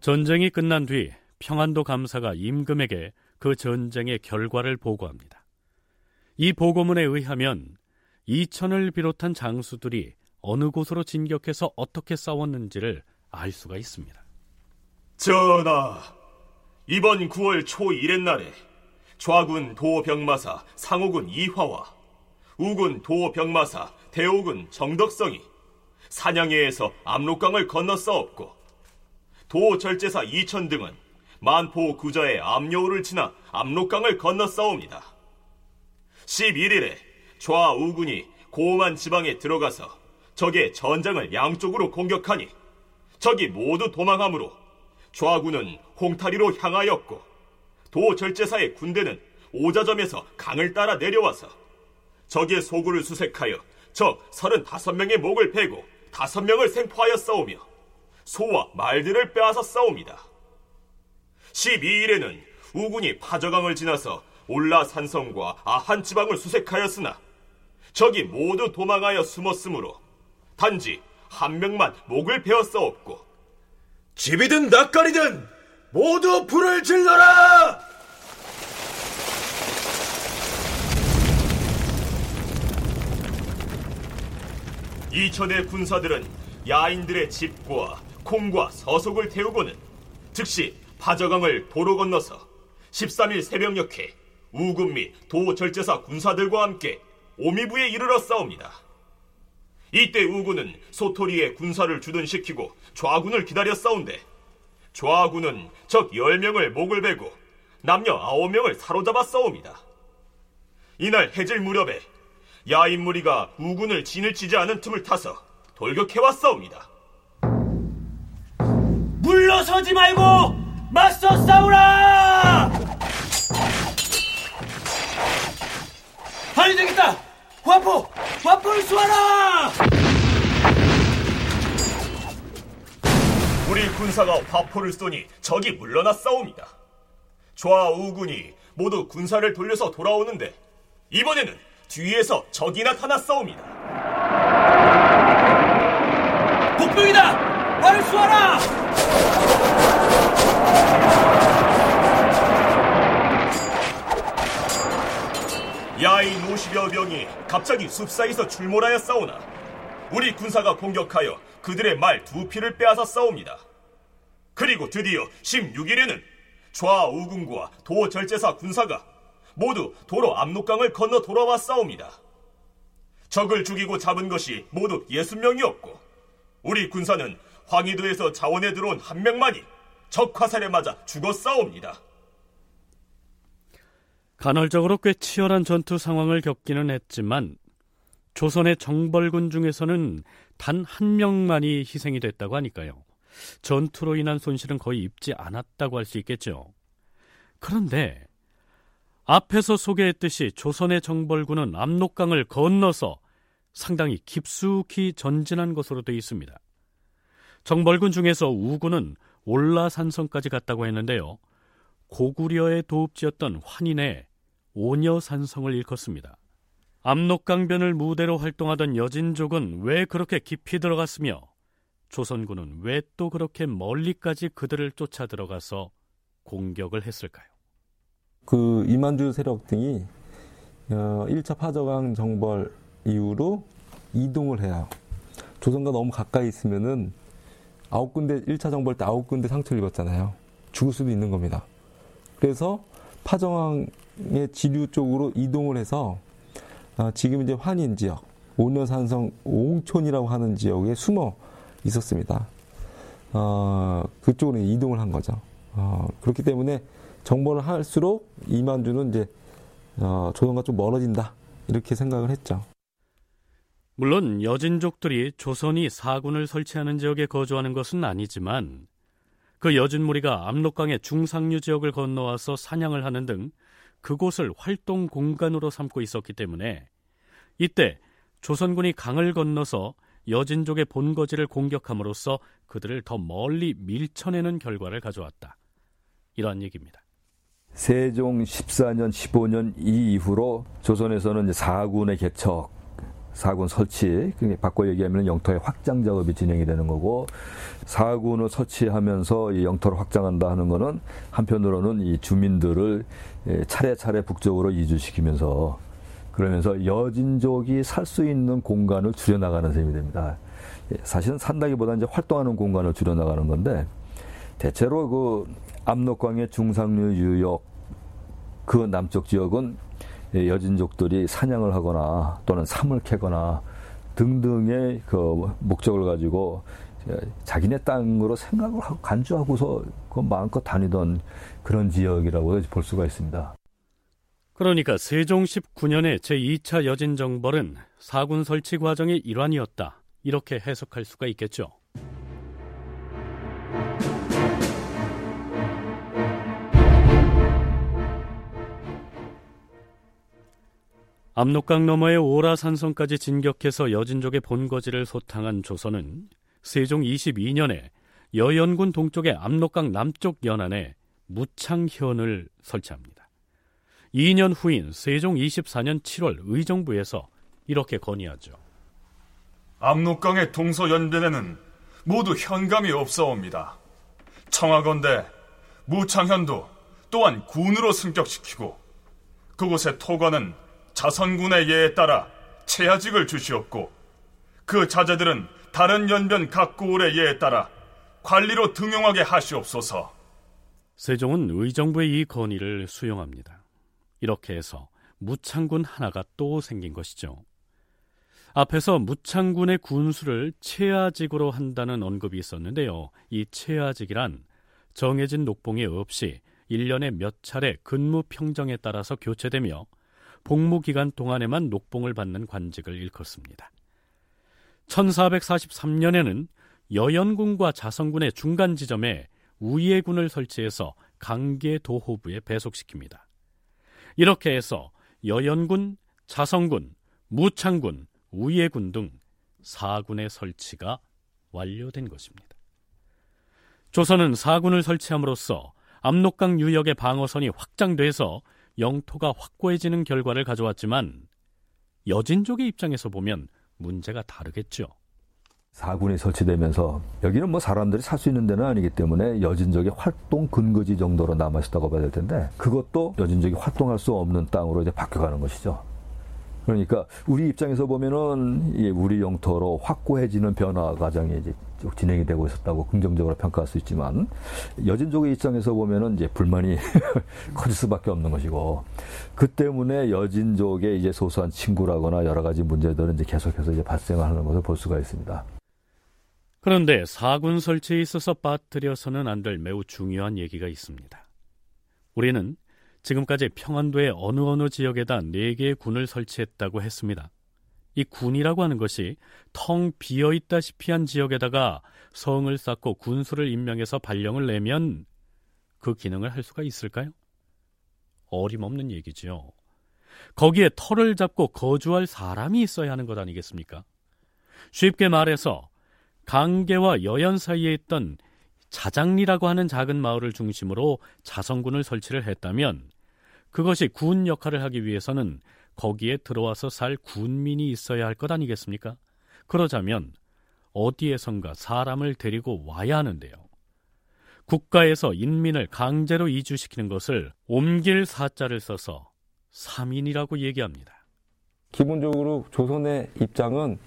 전쟁이 끝난 뒤 평안도 감사가 임금에게 그 전쟁의 결과를 보고합니다. 이 보고문에 의하면 이천을 비롯한 장수들이 어느 곳으로 진격해서 어떻게 싸웠는지를 알 수가 있습니다. 전하, 이번 9월 초1의 날에 좌군 도병마사 상호군 이화와 우군 도병마사 대오군 정덕성이 사냥해에서 압록강을 건너 싸웠고 도절제사 이천 등은 만포 구저의 압여우를 지나 압록강을 건너 싸웁니다. 11일에 좌우군이 고만 지방에 들어가서 적의 전장을 양쪽으로 공격하니 적이 모두 도망하므로 좌군은 홍타리로 향하였고 도절제사의 군대는 오자점에서 강을 따라 내려와서 적의 소굴을 수색하여 적 35명의 목을 베고 5명을 생포하여 싸우며 소와 말들을 빼앗아 싸웁니다. 12일에는 우군이 파저강을 지나서 올라산성과 아한 지방을 수색하였으나 적이 모두 도망하여 숨었으므로 단지 한 명만 목을 베어 싸웠고 집이든 낯가리든 모두 불을 질러라! 이천의 군사들은 야인들의 집과 콩과 서속을 태우고는 즉시 파저강을 도로 건너서 13일 새벽녘에 우군 및 도절제사 군사들과 함께 오미부에 이르러 싸웁니다. 이때 우군은 소토리에 군사를 주둔시키고 좌군을 기다려 싸운데 좌군은 적 10명을 목을 베고 남녀 9명을 사로잡아 싸웁니다. 이날 해질 무렵에 야인 무리가 우군을 진을 치지 않은 틈을 타서 돌격해와 싸웁니다. 물러서지 말고 맞서 싸우라! 아니 되겠다! 화포! 화포를 쏘아라! 우리 군사가 화포를 쏘니 적이 물러나 싸웁니다. 좌우군이 모두 군사를 돌려서 돌아오는데 이번에는 뒤에서 적이 나타나 싸웁니다. 복병이다! 활을 쏘아라! 야인 50여 명이 갑자기 숲사이에서 출몰하여 싸우나 우리 군사가 공격하여 그들의 말 두 피를 빼앗아 싸웁니다. 그리고 드디어 16일에는 좌우군과 도절제사 군사가 모두 도로 압록강을 건너 돌아와 싸웁니다. 적을 죽이고 잡은 것이 모두 60명이었고 우리 군사는 황희도에서 자원에 들어온 한 명만이 적 화살에 맞아 죽어 싸웁니다. 간헐적으로 꽤 치열한 전투 상황을 겪기는 했지만 조선의 정벌군 중에서는 단 한 명만이 희생이 됐다고 하니까요. 전투로 인한 손실은 거의 입지 않았다고 할 수 있겠죠. 그런데 앞에서 소개했듯이 조선의 정벌군은 압록강을 건너서 상당히 깊숙이 전진한 것으로 되어 있습니다. 정벌군 중에서 우군은 올라산성까지 갔다고 했는데요. 고구려의 도읍지였던 환인의 오녀산성을 일컫습니다. 압록강변을 무대로 활동하던 여진족은 왜 그렇게 깊이 들어갔으며 조선군은 왜 또 그렇게 멀리까지 그들을 쫓아 들어가서 공격을 했을까요? 그 이만주 세력 등이 1차 어, 파저강 정벌 이후로 이동을 해요. 조선과 너무 가까이 있으면은 아홉 군데 1차 정벌 때 아홉 군데 상처를 입었잖아요. 죽을 수도 있는 겁니다. 그래서 파정항의 지류 쪽으로 이동을 해서 어, 지금 이제 환인 지역, 오녀산성 옹촌이라고 하는 지역에 숨어 있었습니다. 어, 그쪽으로 이동을 한 거죠. 어, 그렇기 때문에 정벌을 할수록 이만주는 이제 어, 조선과 좀 멀어진다 이렇게 생각을 했죠. 물론 여진족들이 조선이 사군을 설치하는 지역에 거주하는 것은 아니지만 그 여진 무리가 압록강의 중상류 지역을 건너와서 사냥을 하는 등 그곳을 활동 공간으로 삼고 있었기 때문에 이때 조선군이 강을 건너서 여진족의 본거지를 공격함으로써 그들을 더 멀리 밀쳐내는 결과를 가져왔다. 이러한 얘기입니다. 세종 14년, 15년 이후로 조선에서는 사군의 개척, 사군 설치, 바꿔 얘기하면 영토의 확장 작업이 진행이 되는 거고, 사군을 설치하면서 영토를 확장한다 하는 거는 한편으로는 이 주민들을 예, 차례차례 북쪽으로 이주시키면서 그러면서 여진족이 살 수 있는 공간을 줄여나가는 셈이 됩니다. 예, 사실은 산다기보다 이제 활동하는 공간을 줄여나가는 건데, 대체로 그 압록강의 중상류 유역 그 남쪽 지역은 여진족들이 사냥을 하거나 또는 삼을 캐거나 등등의 그 목적을 가지고 자기네 땅으로 생각을 하고 간주하고서 그 마음껏 다니던 그런 지역이라고 볼 수가 있습니다. 그러니까 세종 19년의 제2차 여진정벌은 사군 설치 과정의 일환이었다. 이렇게 해석할 수가 있겠죠. 압록강 너머의 오라산성까지 진격해서 여진족의 본거지를 소탕한 조선은 세종 22년에 여연군 동쪽의 압록강 남쪽 연안에 무창현을 설치합니다. 2년 후인 세종 24년 7월 의정부에서 이렇게 건의하죠. 압록강의 동서연변에는 모두 현감이 없사옵니다. 청하건대 무창현도 또한 군으로 승격시키고 그곳의 토관은 자선군의 예에 따라 체하직을 주시옵고 그 자제들은 다른 연변 각 고을의 예에 따라 관리로 등용하게 하시옵소서. 세종은 의정부의 이 건의를 수용합니다. 이렇게 해서 무창군 하나가 또 생긴 것이죠. 앞에서 무창군의 군수를 체하직으로 한다는 언급이 있었는데요. 이 체하직이란 정해진 녹봉이 없이 1년에 몇 차례 근무 평정에 따라서 교체되며 복무 기간 동안에만 녹봉을 받는 관직을 일컫습니다. 1443년에는 여연군과 자성군의 중간 지점에 우예군을 설치해서 강계 도호부에 배속시킵니다. 이렇게 해서 여연군, 자성군, 무창군, 우예군 등 사군의 설치가 완료된 것입니다. 조선은 사군을 설치함으로써 압록강 유역의 방어선이 확장돼서 영토가 확고해지는 결과를 가져왔지만 여진족의 입장에서 보면 문제가 다르겠죠. 사군이 설치되면서 여기는 뭐 사람들이 살 수 있는 데는 아니기 때문에 여진족의 활동 근거지 정도로 남아있다고 봐야 될 텐데 그것도 여진족이 활동할 수 없는 땅으로 이제 바뀌어가는 것이죠. 그러니까 우리 입장에서 보면은 우리 영토로 확고해지는 변화 과정이 이제 쭉 진행이 되고 있었다고 긍정적으로 평가할 수 있지만 여진족의 입장에서 보면은 이제 불만이 커질 수밖에 없는 것이고 그 때문에 여진족의 이제 소소한 친구라거나 여러 가지 문제들은 이제 계속해서 이제 발생하는 것을 볼 수가 있습니다. 그런데 사군 설치에 있어서 빠뜨려서는 안 될 매우 중요한 얘기가 있습니다. 우리는 지금까지 평안도의 어느 어느 지역에다 4개의 군을 설치했다고 했습니다. 이 군이라고 하는 것이 텅 비어 있다시피 한 지역에다가 성을 쌓고 군수를 임명해서 발령을 내면 그 기능을 할 수가 있을까요? 어림없는 얘기지요. 거기에 터를 잡고 거주할 사람이 있어야 하는 것 아니겠습니까? 쉽게 말해서 강계와 여연 사이에 있던 자장리라고 하는 작은 마을을 중심으로 자성군을 설치를 했다면 그것이 군 역할을 하기 위해서는 거기에 들어와서 살 군민이 있어야 할 것 아니겠습니까? 그러자면 어디에선가 사람을 데리고 와야 하는데요. 국가에서 인민을 강제로 이주시키는 것을 옮길 사자를 써서 삼인이라고 얘기합니다. 기본적으로 조선의 입장은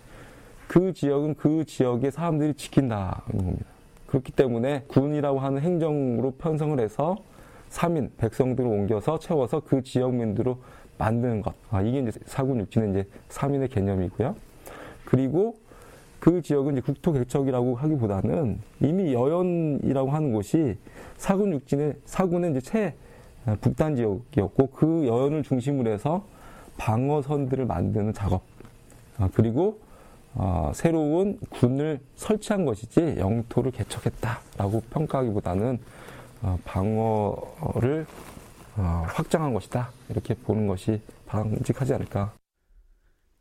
그 지역은 그 지역의 사람들이 지킨다는 겁니다. 그렇기 때문에 군이라고 하는 행정으로 편성을 해서 삼인 백성들을 옮겨서 채워서 그 지역민들로 만드는 것. 아, 이게 이제 사군 육지는 이제 삼인의 개념이고요. 그리고 그 지역은 이제 국토 개척이라고 하기보다는 이미 여연이라고 하는 곳이 사군 육진의 사군의 이제 최 북단 지역이었고 그 여연을 중심으로 해서 방어선들을 만드는 작업 아, 그리고 어, 새로운 군을 설치한 것이지 영토를 개척했다라고 평가하기보다는 어, 방어를 어, 확장한 것이다 이렇게 보는 것이 바람직하지 않을까.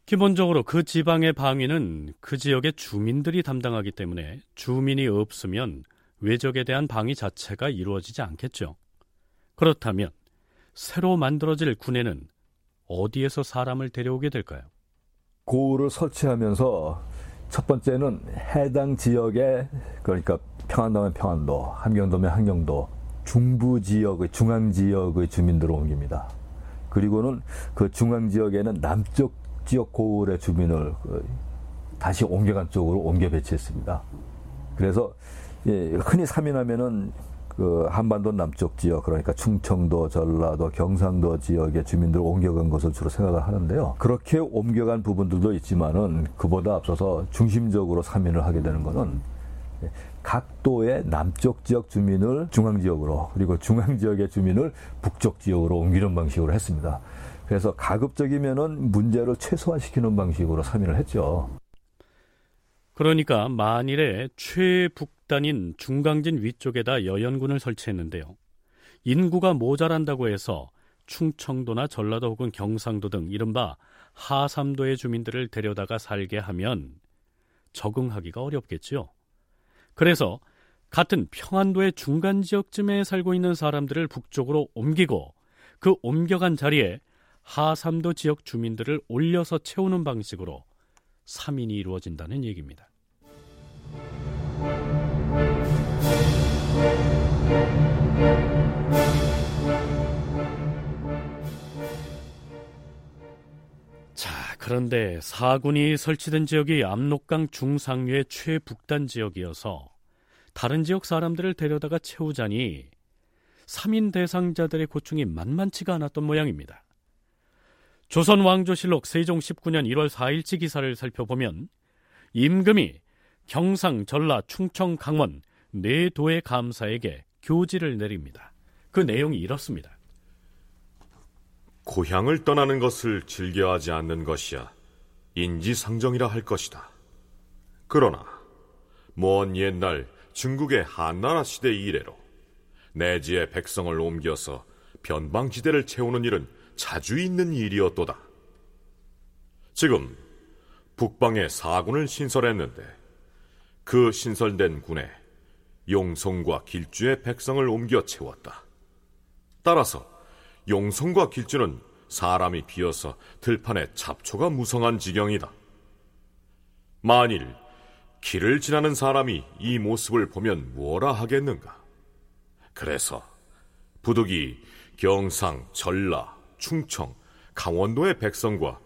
기본적으로 그 지방의 방위는 그 지역의 주민들이 담당하기 때문에 주민이 없으면 외적에 대한 방위 자체가 이루어지지 않겠죠. 그렇다면 새로 만들어질 군에는 어디에서 사람을 데려오게 될까요? 고을을 설치하면서 첫 번째는 해당 지역에 그러니까 평안도면 평안도, 함경도면 함경도, 중부 지역의 중앙 지역의 주민들을 옮깁니다. 그리고는 그 중앙 지역에는 남쪽 지역 고을의 주민을 그 다시 옮겨간 쪽으로 옮겨 배치했습니다. 그래서 예, 흔히 사민하면은 그 한반도 남쪽 지역 그러니까 충청도, 전라도, 경상도 지역의 주민들을 옮겨간 것을 주로 생각을 하는데요. 그렇게 옮겨간 부분들도 있지만은 그보다 앞서서 중심적으로 사민을 하게 되는 것은 각 도의 남쪽 지역 주민을 중앙 지역으로 그리고 중앙 지역의 주민을 북쪽 지역으로 옮기는 방식으로 했습니다. 그래서 가급적이면은 문제를 최소화시키는 방식으로 사민을 했죠. 그러니까 만일에 최북단인 중강진 위쪽에다 여연군을 설치했는데요. 인구가 모자란다고 해서 충청도나 전라도 혹은 경상도 등 이른바 하삼도의 주민들을 데려다가 살게 하면 적응하기가 어렵겠지요. 그래서 같은 평안도의 중간 지역쯤에 살고 있는 사람들을 북쪽으로 옮기고 그 옮겨간 자리에 하삼도 지역 주민들을 올려서 채우는 방식으로 3인이 이루어진다는 얘기입니다. 그런데 사군이 설치된 지역이 압록강 중상류의 최북단 지역이어서 다른 지역 사람들을 데려다가 채우자니 3인 대상자들의 고충이 만만치가 않았던 모양입니다. 조선 왕조실록 세종 19년 1월 4일치 기사를 살펴보면 임금이 경상, 전라, 충청, 강원 네 도의 감사에게 교지를 내립니다. 그 내용이 이렇습니다. 고향을 떠나는 것을 즐겨하지 않는 것이야 인지상정이라 할 것이다. 그러나 먼 옛날 중국의 한나라 시대 이래로 내지의 백성을 옮겨서 변방지대를 채우는 일은 자주 있는 일이었도다. 지금 북방에 사군을 신설했는데 그 신설된 군에 용성과 길주의 백성을 옮겨 채웠다. 따라서 용성과 길주는 사람이 비어서 들판에 잡초가 무성한 지경이다. 만일 길을 지나는 사람이 이 모습을 보면 뭐라 하겠는가? 그래서 부득이 경상, 전라, 충청, 강원도의 백성과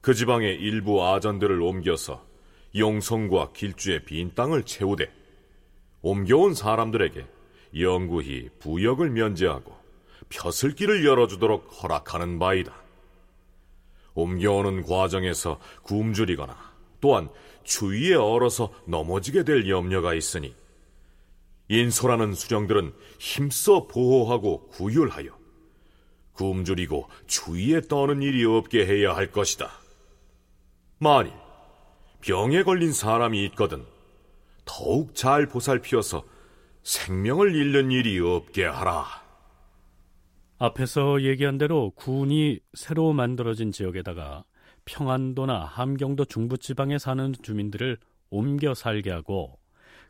그 지방의 일부 아전들을 옮겨서 용성과 길주의 빈 땅을 채우되 옮겨온 사람들에게 영구히 부역을 면제하고 벼슬길을 열어주도록 허락하는 바이다. 옮겨오는 과정에서 굶주리거나 또한 주위에 얼어서 넘어지게 될 염려가 있으니 인소라는 수령들은 힘써 보호하고 구휼하여 굶주리고 주위에 떠는 일이 없게 해야 할 것이다. 만일 병에 걸린 사람이 있거든 더욱 잘 보살피어서 생명을 잃는 일이 없게 하라. 앞에서 얘기한 대로 군이 새로 만들어진 지역에다가 평안도나 함경도 중부지방에 사는 주민들을 옮겨 살게 하고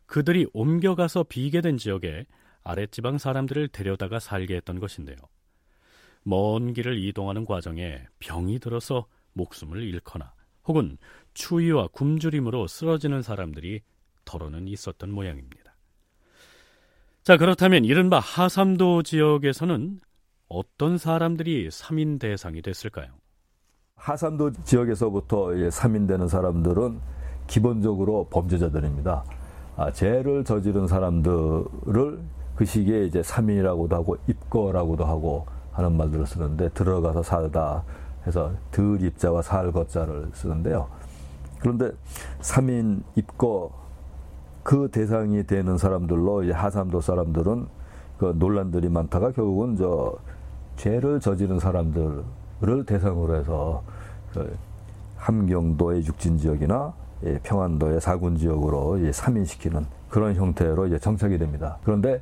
그들이 옮겨가서 비게 된 지역에 아랫지방 사람들을 데려다가 살게 했던 것인데요. 먼 길을 이동하는 과정에 병이 들어서 목숨을 잃거나 혹은 추위와 굶주림으로 쓰러지는 사람들이 더러는 있었던 모양입니다. 자, 그렇다면 이른바 하삼도 지역에서는 어떤 사람들이 3인 대상이 됐을까요? 하삼도 지역에서부터 3인 되는 사람들은 기본적으로 범죄자들입니다. 아, 죄를 저지른 사람들을 그 시기에 이제 3인이라고도 하고 입거라고도 하고 하는 말들을 쓰는데 들어가서 살다 해서 들 입자와 살 거자를 쓰는데요. 그런데 3인 입거 그 대상이 되는 사람들로 하삼도 사람들은 그 논란들이 많다가 결국은 저 죄를 저지른 사람들을 대상으로 해서 그 함경도의 육진 지역이나 예, 평안도의 사군 지역으로 이제 3인시키는 그런 형태로 이제 정착이 됩니다. 그런데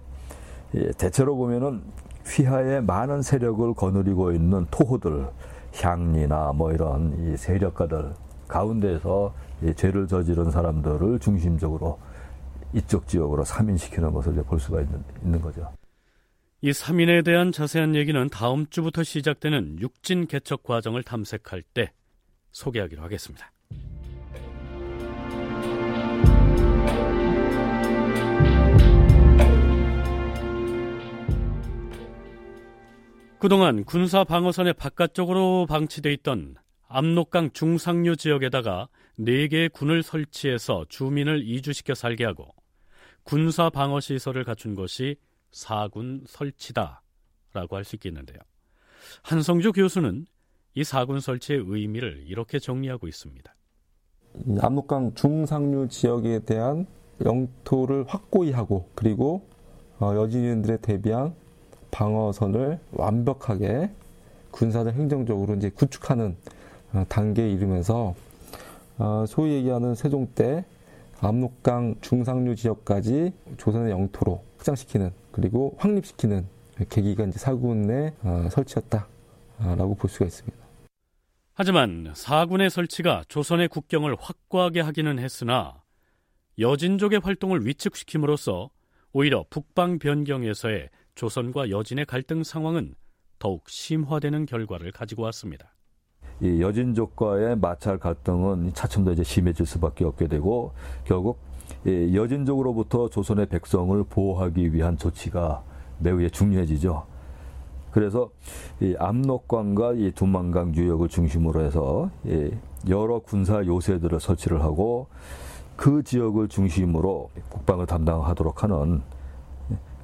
예, 대체로 보면은 휘하에 많은 세력을 거느리고 있는 토호들, 향리나 뭐 이런 이 세력가들 가운데서 죄를 저지른 사람들을 중심적으로 이쪽 지역으로 3인시키는 것을 볼 수가 있는, 있는 거죠. 이 3인에 대한 자세한 얘기는 다음 주부터 시작되는 육진 개척 과정을 탐색할 때 소개하기로 하겠습니다. 그동안 군사 방어선의 바깥쪽으로 방치돼 있던 압록강 중상류 지역에다가 4개의 군을 설치해서 주민을 이주시켜 살게 하고 군사 방어 시설을 갖춘 것이 사군 설치다라고 할 수 있겠는데요. 한성주 교수는 이 사군 설치의 의미를 이렇게 정리하고 있습니다. 압록강 중상류 지역에 대한 영토를 확고히 하고 그리고 어, 여진인들에 대비한 방어선을 완벽하게 군사적 행정적으로 이제 구축하는 어, 단계에 이르면서 어, 소위 얘기하는 세종 때 압록강 중상류 지역까지 조선의 영토로 확장시키는 그리고 확립시키는 계기가 이제 사군의 어, 설치였다라고 볼 수가 있습니다. 하지만 사군의 설치가 조선의 국경을 확고하게 하기는 했으나 여진족의 활동을 위축시킴으로써 오히려 북방 변경에서의 조선과 여진의 갈등 상황은 더욱 심화되는 결과를 가지고 왔습니다. 이 여진족과의 마찰 갈등은 차츰 더 이제 심해질 수밖에 없게 되고 결국 여진족으로부터 조선의 백성을 보호하기 위한 조치가 매우 중요해지죠. 그래서 이 압록강과 이 두만강 유역을 중심으로 해서 여러 군사 요새들을 설치를 하고 그 지역을 중심으로 국방을 담당하도록 하는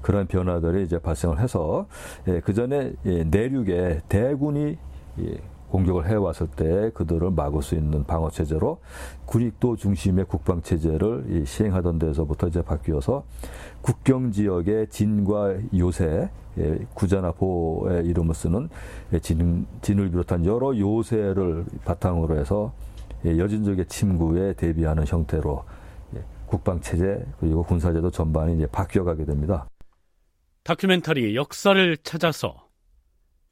그런 변화들이 이제 발생을 해서 예, 그 전에 예, 내륙에 대군이 예, 공격을 해왔을 때 그들을 막을 수 있는 방어 체제로 군익도 중심의 국방 체제를 시행하던 데서부터 이제 바뀌어서 국경 지역의 진과 요새 구자나포의 이름을 쓰는 진, 진을 비롯한 여러 요새를 바탕으로 해서 여진족의 침구에 대비하는 형태로 국방 체제 그리고 군사제도 전반이 이제 바뀌어가게 됩니다. 다큐멘터리 역사를 찾아서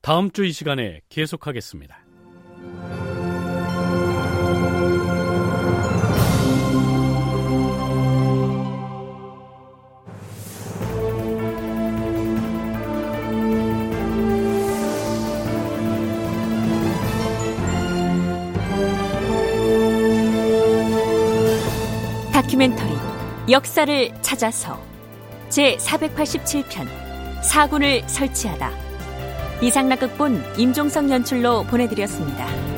다음 주 이 시간에 계속하겠습니다. 다큐멘터리 역사를 찾아서 제 487편 사군을 설치하다 이상락 극본 임종성 연출로 보내드렸습니다.